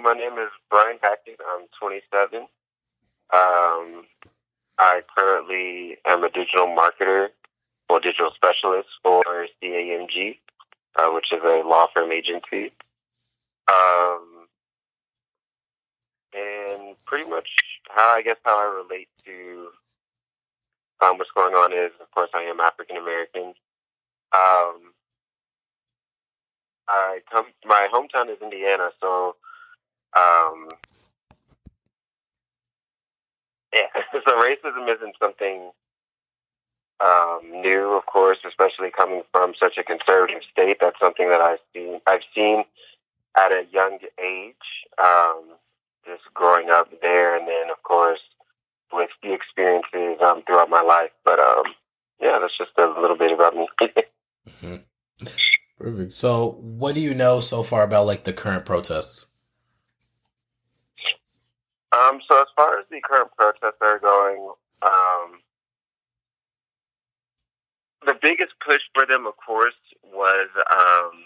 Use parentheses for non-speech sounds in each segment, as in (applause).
my name is Brian Hackett. I'm 27. Um, I currently am a digital marketer or digital specialist for CAMG, uh, which is a law firm agency. Um, and pretty much how I guess how I relate to um, what's going on is, of course, I am African American. Um, I come. My hometown is Indiana, so um, yeah. so racism isn't something um, new, of course, especially coming from such a conservative state. That's something that I've seen. I've seen at a young age, um, just growing up there, and then of course with the experiences um, throughout my life. But um, yeah, that's just a little bit about me. (laughs) mm-hmm. Perfect. So, what do you know so far about like the current protests? Um, so as far as the current protests are going, um, the biggest push for them, of course, was um,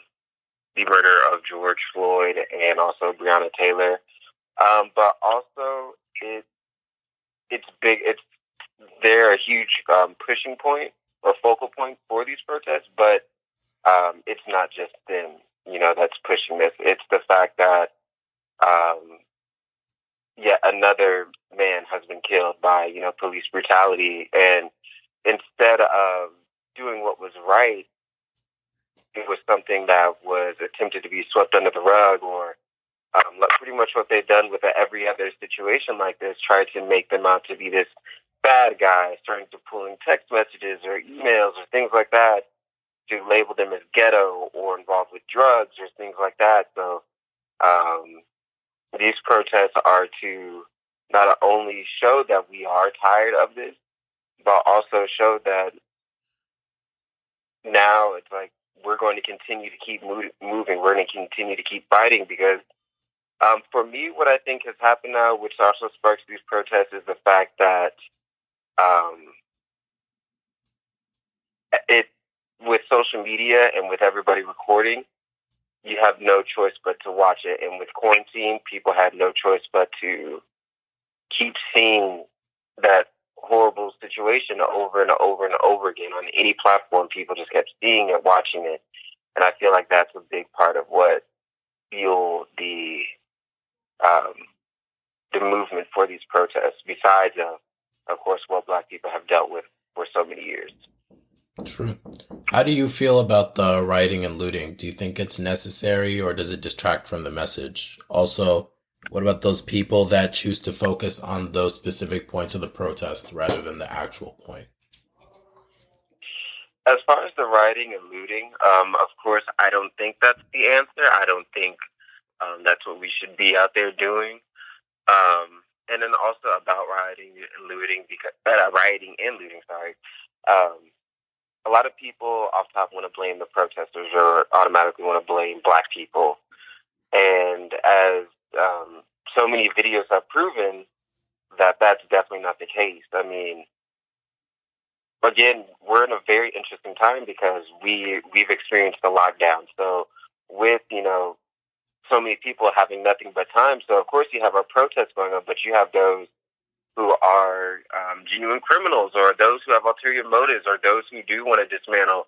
the murder of George Floyd and also Breonna Taylor. Um, but also, it it's big. It's they're a huge um, pushing point or focal point for these protests, but um, it's not just them. You know, that's pushing this. It's the fact that um, yet another man has been killed by you know police brutality, and instead of doing what was right, it was something that was attempted to be swept under the rug or um, pretty much what they've done with every other situation like this, try to make them out to be this bad guy, starting to pull in text messages or emails or things like that to label them as ghetto or involved with drugs or things like that. So um, these protests are to not only show that we are tired of this, but also show that now it's like we're going to continue to keep moving. We're going to continue to keep fighting because um, for me, what I think has happened now, which also sparks these protests, is the fact that um, it with social media and with everybody recording, you have no choice but to watch it. And with quarantine, people had no choice but to keep seeing that horrible situation over and over and over again on any platform. People just kept seeing it, watching it, and I feel like that's a big part of what fueled the um, the movement for these protests, besides, uh, of course, what Black people have dealt with for so many years. True. How do you feel about the rioting and looting? Do you think it's necessary or does it distract from the message? Also, what about those people that choose to focus on those specific points of the protest rather than the actual point? As far as the rioting and looting, um, of course, I don't think that's the answer. I don't think um, that's what we should be out there doing. Um, and then also about rioting and looting, because uh, rioting and looting. Sorry, um, a lot of people off top want to blame the protesters or automatically want to blame black people. And as um, so many videos have proven, that that's definitely not the case. I mean, again, we're in a very interesting time because we we've experienced the lockdown. So with you know so many people having nothing but time. So of course you have our protests going on, but you have those who are um, genuine criminals, or those who have ulterior motives, or those who do want to dismantle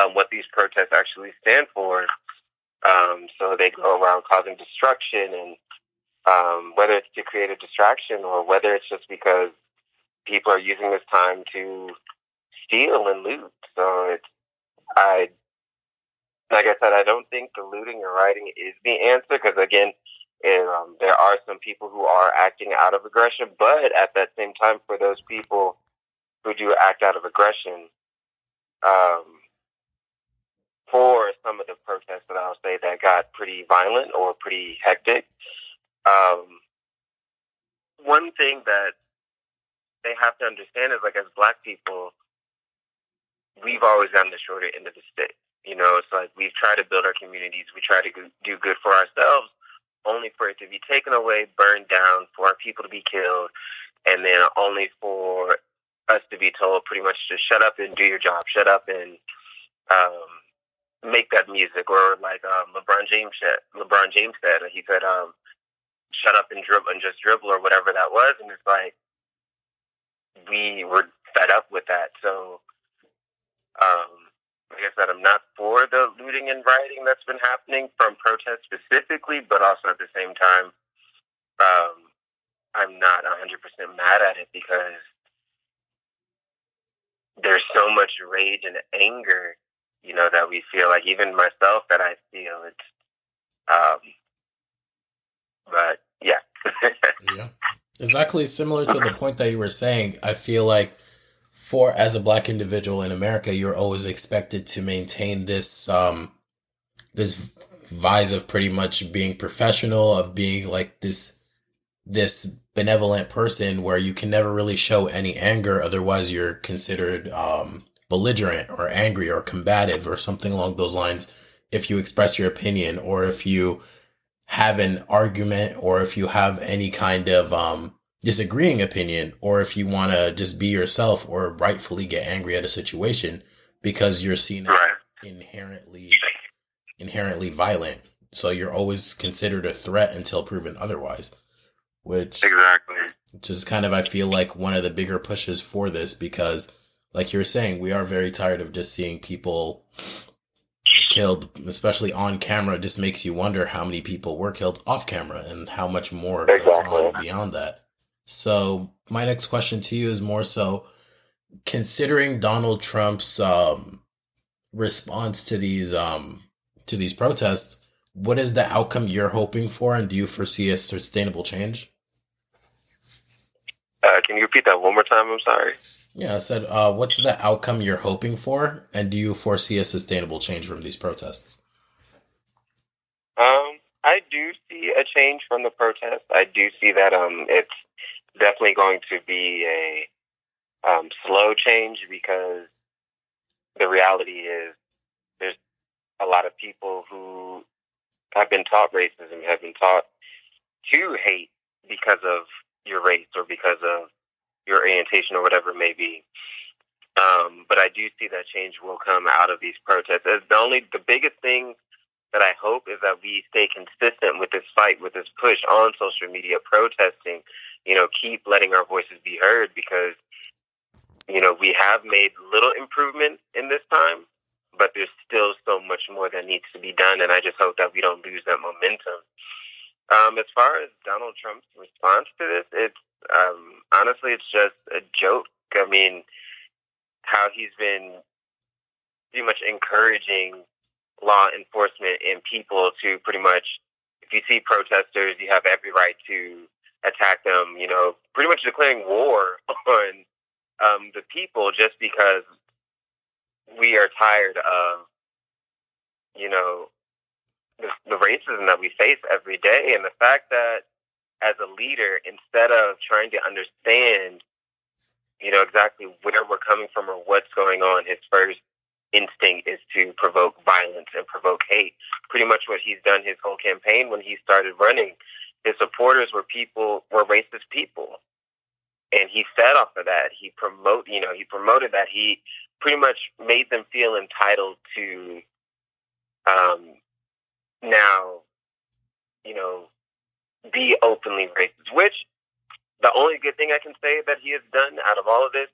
um, what these protests actually stand for. Um, so they go around causing destruction, and um, whether it's to create a distraction or whether it's just because people are using this time to steal and loot. So it's I like I said, I don't think the looting and rioting is the answer because again, and, um, there are some people who are acting out of aggression, but at that same time, for those people who do act out of aggression, um, for some of the protests that I'll say that got pretty violent or pretty hectic, um, one thing that they have to understand is like as black people, we've always gotten the shorter end of the stick. You know, it's like we've tried to build our communities, we try to do good for ourselves, only for it to be taken away, burned down, for our people to be killed, and then only for us to be told pretty much to shut up and do your job, shut up and um, make that music, or like um, LeBron James said. LeBron James said, he said, um, shut up and dribble and just dribble or whatever that was. And it's like we were fed up with that. So, um, like I said, I'm not for the looting and rioting that's been happening from protests specifically, but also at the same time, um, I'm not 100% mad at it because there's so much rage and anger, you know, that we feel like even myself that I feel it's, um, but yeah. (laughs) yeah. Exactly similar to the point that you were saying. I feel like for as a black individual in America, you're always expected to maintain this um this vise of pretty much being professional, of being like this this benevolent person where you can never really show any anger, otherwise you're considered um belligerent or angry or combative or something along those lines if you express your opinion or if you have an argument or if you have any kind of um, disagreeing opinion or if you want to just be yourself or rightfully get angry at a situation because you're seen as inherently inherently violent so you're always considered a threat until proven otherwise which exactly which is kind of i feel like one of the bigger pushes for this because like you were saying we are very tired of just seeing people killed, especially on camera, just makes you wonder how many people were killed off camera and how much more exactly. goes on beyond that. So my next question to you is more so considering Donald Trump's um, response to these um, to these protests, what is the outcome you're hoping for, and do you foresee a sustainable change? Uh, can you repeat that one more time? I'm sorry. Yeah, I said, uh, what's the outcome you're hoping for, and do you foresee a sustainable change from these protests? Um, I do see a change from the protests. I do see that um, it's definitely going to be a um, slow change because the reality is there's a lot of people who have been taught racism, have been taught to hate because of your race or because of your orientation or whatever it may be. Um, but I do see that change will come out of these protests. The only, the biggest thing that I hope is that we stay consistent with this fight, with this push on social media, protesting. You know, keep letting our voices be heard because you know we have made little improvement in this time, but there's still so much more that needs to be done. And I just hope that we don't lose that momentum. Um, as far as Donald Trump's response to this, it's um, honestly, it's just a joke. I mean, how he's been pretty much encouraging law enforcement and people to pretty much, if you see protesters, you have every right to attack them. You know, pretty much declaring war (laughs) on um, the people just because we are tired of, you know, the, the racism that we face every day and the fact that as a leader, instead of trying to understand, you know, exactly where we're coming from or what's going on, his first instinct is to provoke violence and provoke hate. Pretty much what he's done his whole campaign when he started running. His supporters were people were racist people. And he fed off of that. He promote you know, he promoted that. He pretty much made them feel entitled to um now, you know, be openly racist, which the only good thing I can say that he has done out of all of this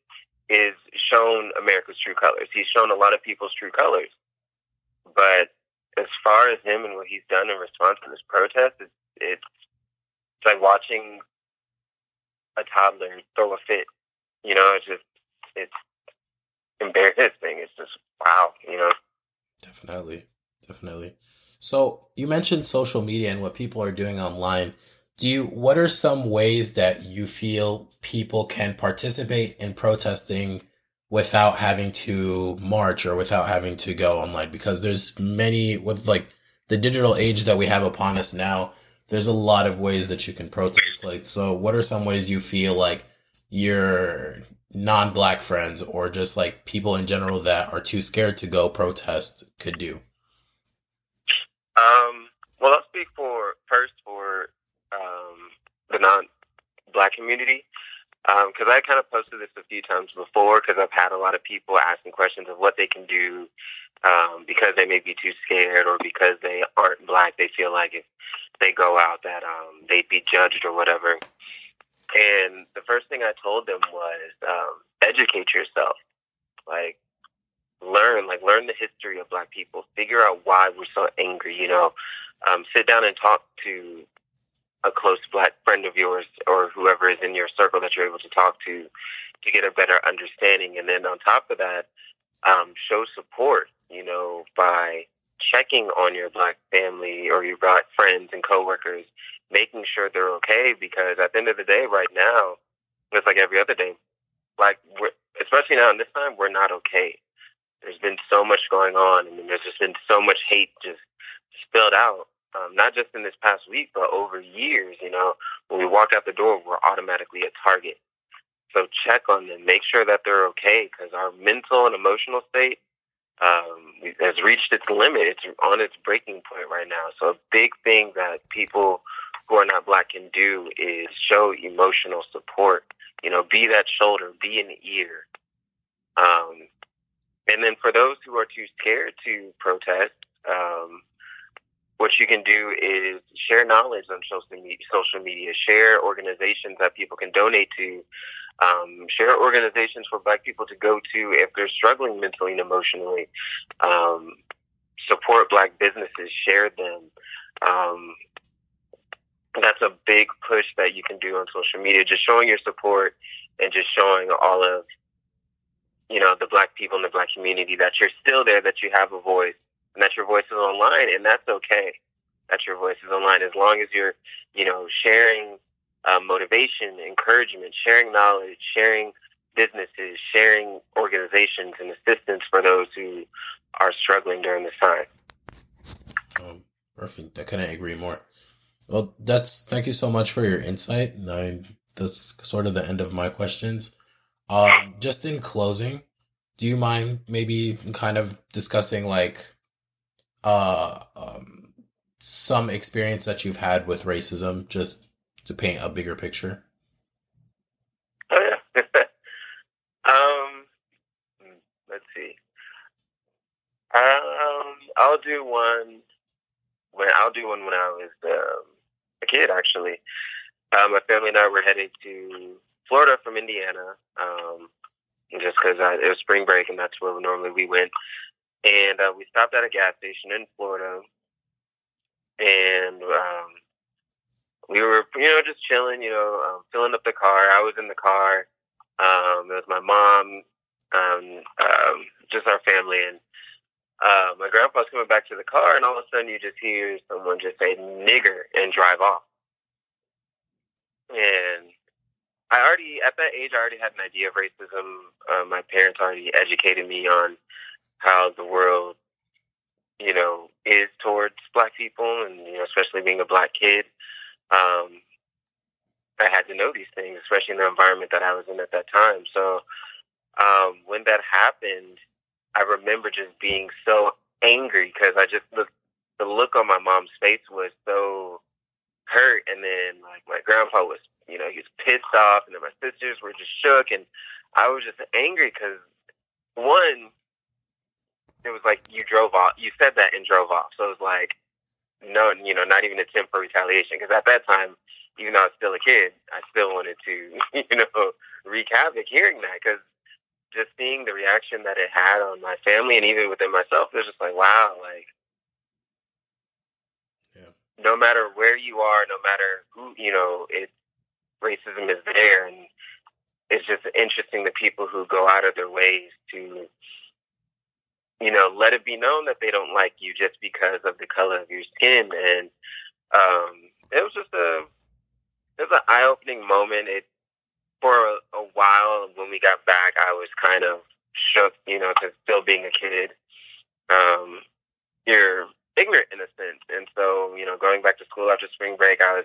is shown America's true colors. He's shown a lot of people's true colors. But as far as him and what he's done in response to this protest, it's, it's, it's like watching a toddler throw a fit. You know, it's just, it's embarrassing. It's just, wow, you know? Definitely. Definitely. So you mentioned social media and what people are doing online. Do you, what are some ways that you feel people can participate in protesting without having to march or without having to go online? Because there's many with like the digital age that we have upon us now, there's a lot of ways that you can protest. Like, so what are some ways you feel like your non-black friends or just like people in general that are too scared to go protest could do? Um, well, I'll speak for first for um, the non-black community because um, I kind of posted this a few times before because I've had a lot of people asking questions of what they can do um, because they may be too scared or because they aren't black. They feel like if they go out that um, they'd be judged or whatever. And the first thing I told them was um, educate yourself, like learn, like learn the history of Black people, figure out why we're so angry. You know, um, sit down and talk to a close Black friend of yours or whoever is in your circle that you're able to talk to to get a better understanding. And then on top of that, um, show support. You know, by checking on your black family or your black friends and coworkers, making sure they're okay. Because at the end of the day, right now, it's like every other day, like we're, especially now in this time, we're not okay. There's been so much going on, and there's just been so much hate just spilled out. Um, not just in this past week, but over years. You know, when we walk out the door, we're automatically a target. So check on them, make sure that they're okay, because our mental and emotional state um, has reached its limit. It's on its breaking point right now. So a big thing that people who are not black can do is show emotional support. You know, be that shoulder, be an ear. Um, and then for those who are too scared to protest, um, what you can do is share knowledge on social media, social media, share organizations that people can donate to, um, share organizations for Black people to go to if they're struggling mentally and emotionally, um, support Black businesses, share them. Um, that's a big push that you can do on social media, just showing your support and just showing all of you know the Black people in the Black community that you're still there, that you have a voice and that your voice is online, and that's okay. That your voice is online as long as you're, you know, sharing uh, motivation, encouragement, sharing knowledge, sharing businesses, sharing organizations, and assistance for those who are struggling during this time. Um, perfect. I couldn't agree more. Well, that's thank you so much for your insight. I, that's sort of the end of my questions. Um, just in closing, do you mind maybe kind of discussing like uh, um, some experience that you've had with racism, just to paint a bigger picture? Oh yeah. (laughs) um, let's see. Um, I'll do one when I'll do one when I was um, a kid. Actually, uh, my family and I were headed to Florida from Indiana, um, just because it was spring break and that's where normally we went and uh, we stopped at a gas station in Florida, and um, we were, you know, just chilling, you know, um, filling up the car. I was in the car. Um, it was my mom, um, um, just our family, and uh, my grandpa's coming back to the car, and all of a sudden you just hear someone just say "nigger" and drive off. And I already, at that age, I already had an idea of racism. Uh, my parents already educated me on how the world, you know, is towards black people, and you know, especially being a black kid. Um, I had to know these things, especially in the environment that I was in at that time. So um, when that happened, I remember just being so angry because I just looked. The look on my mom's face was so hurt, and then like my grandpa was, you know, he was pissed off, and then my sisters were just shook, and I was just angry because one, it was like you drove off. You said that and drove off. So it was like, no, you know, not even a attempt for retaliation. Because at that time, even though I was still a kid, I still wanted to, (laughs) you know, wreak havoc hearing that. Because just seeing the reaction that it had on my family and even within myself, it was just like, wow, like, yeah. no matter where you are, no matter who, you know, it racism is there, and it's just interesting the people who go out of their ways to you know, let it be known that they don't like you just because of the color of your skin. And um, it was just a it was an eye opening moment. It for a, a while when we got back, I was kind of shook, you know, because still being a kid, um, you're ignorant in a sense. And so, you know, going back to school after spring break, I was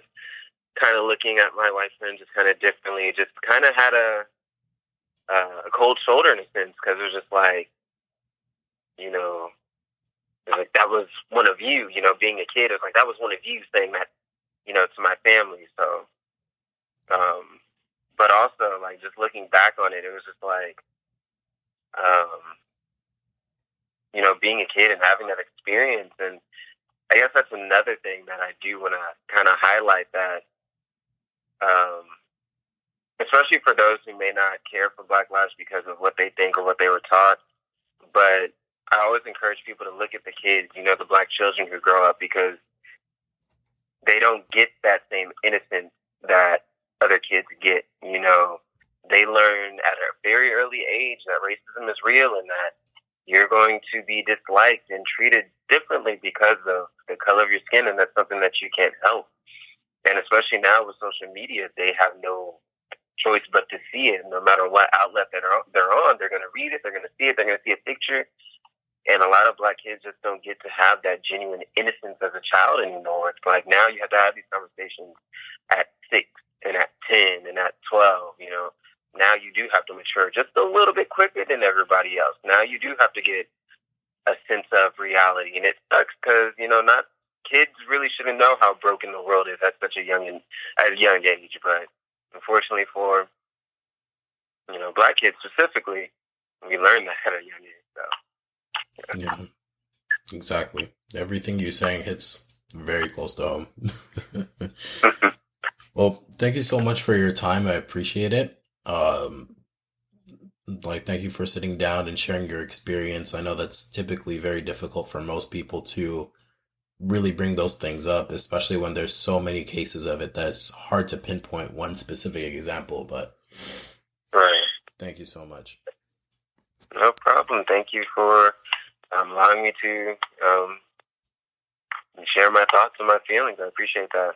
kind of looking at my white friends just kind of differently. Just kind of had a uh, a cold shoulder in a sense because it was just like you know, like that was one of you, you know, being a kid, it was like that was one of you saying that, you know, to my family. So, um, but also like just looking back on it, it was just like, um, you know, being a kid and having that experience. And I guess that's another thing that I do want to kind of highlight that, um, especially for those who may not care for Black Lives because of what they think or what they were taught. But I always encourage people to look at the kids, you know, the black children who grow up because they don't get that same innocence that other kids get. You know, they learn at a very early age that racism is real and that you're going to be disliked and treated differently because of the color of your skin, and that's something that you can't help. And especially now with social media, they have no choice but to see it. No matter what outlet that they're on, they're going to read it, they're going to see it, they're going to see a picture. And a lot of black kids just don't get to have that genuine innocence as a child anymore. It's like now you have to have these conversations at six and at 10 and at 12, you know. Now you do have to mature just a little bit quicker than everybody else. Now you do have to get a sense of reality. And it sucks because, you know, not kids really shouldn't know how broken the world is at such a young at a young age. But unfortunately for, you know, black kids specifically, we learn that at a young age. So. Yeah, exactly. Everything you're saying hits very close to home. (laughs) well, thank you so much for your time. I appreciate it. Um, like, thank you for sitting down and sharing your experience. I know that's typically very difficult for most people to really bring those things up, especially when there's so many cases of it that's hard to pinpoint one specific example. But right. Thank you so much. No problem. Thank you for um, allowing me to um, share my thoughts and my feelings. I appreciate that.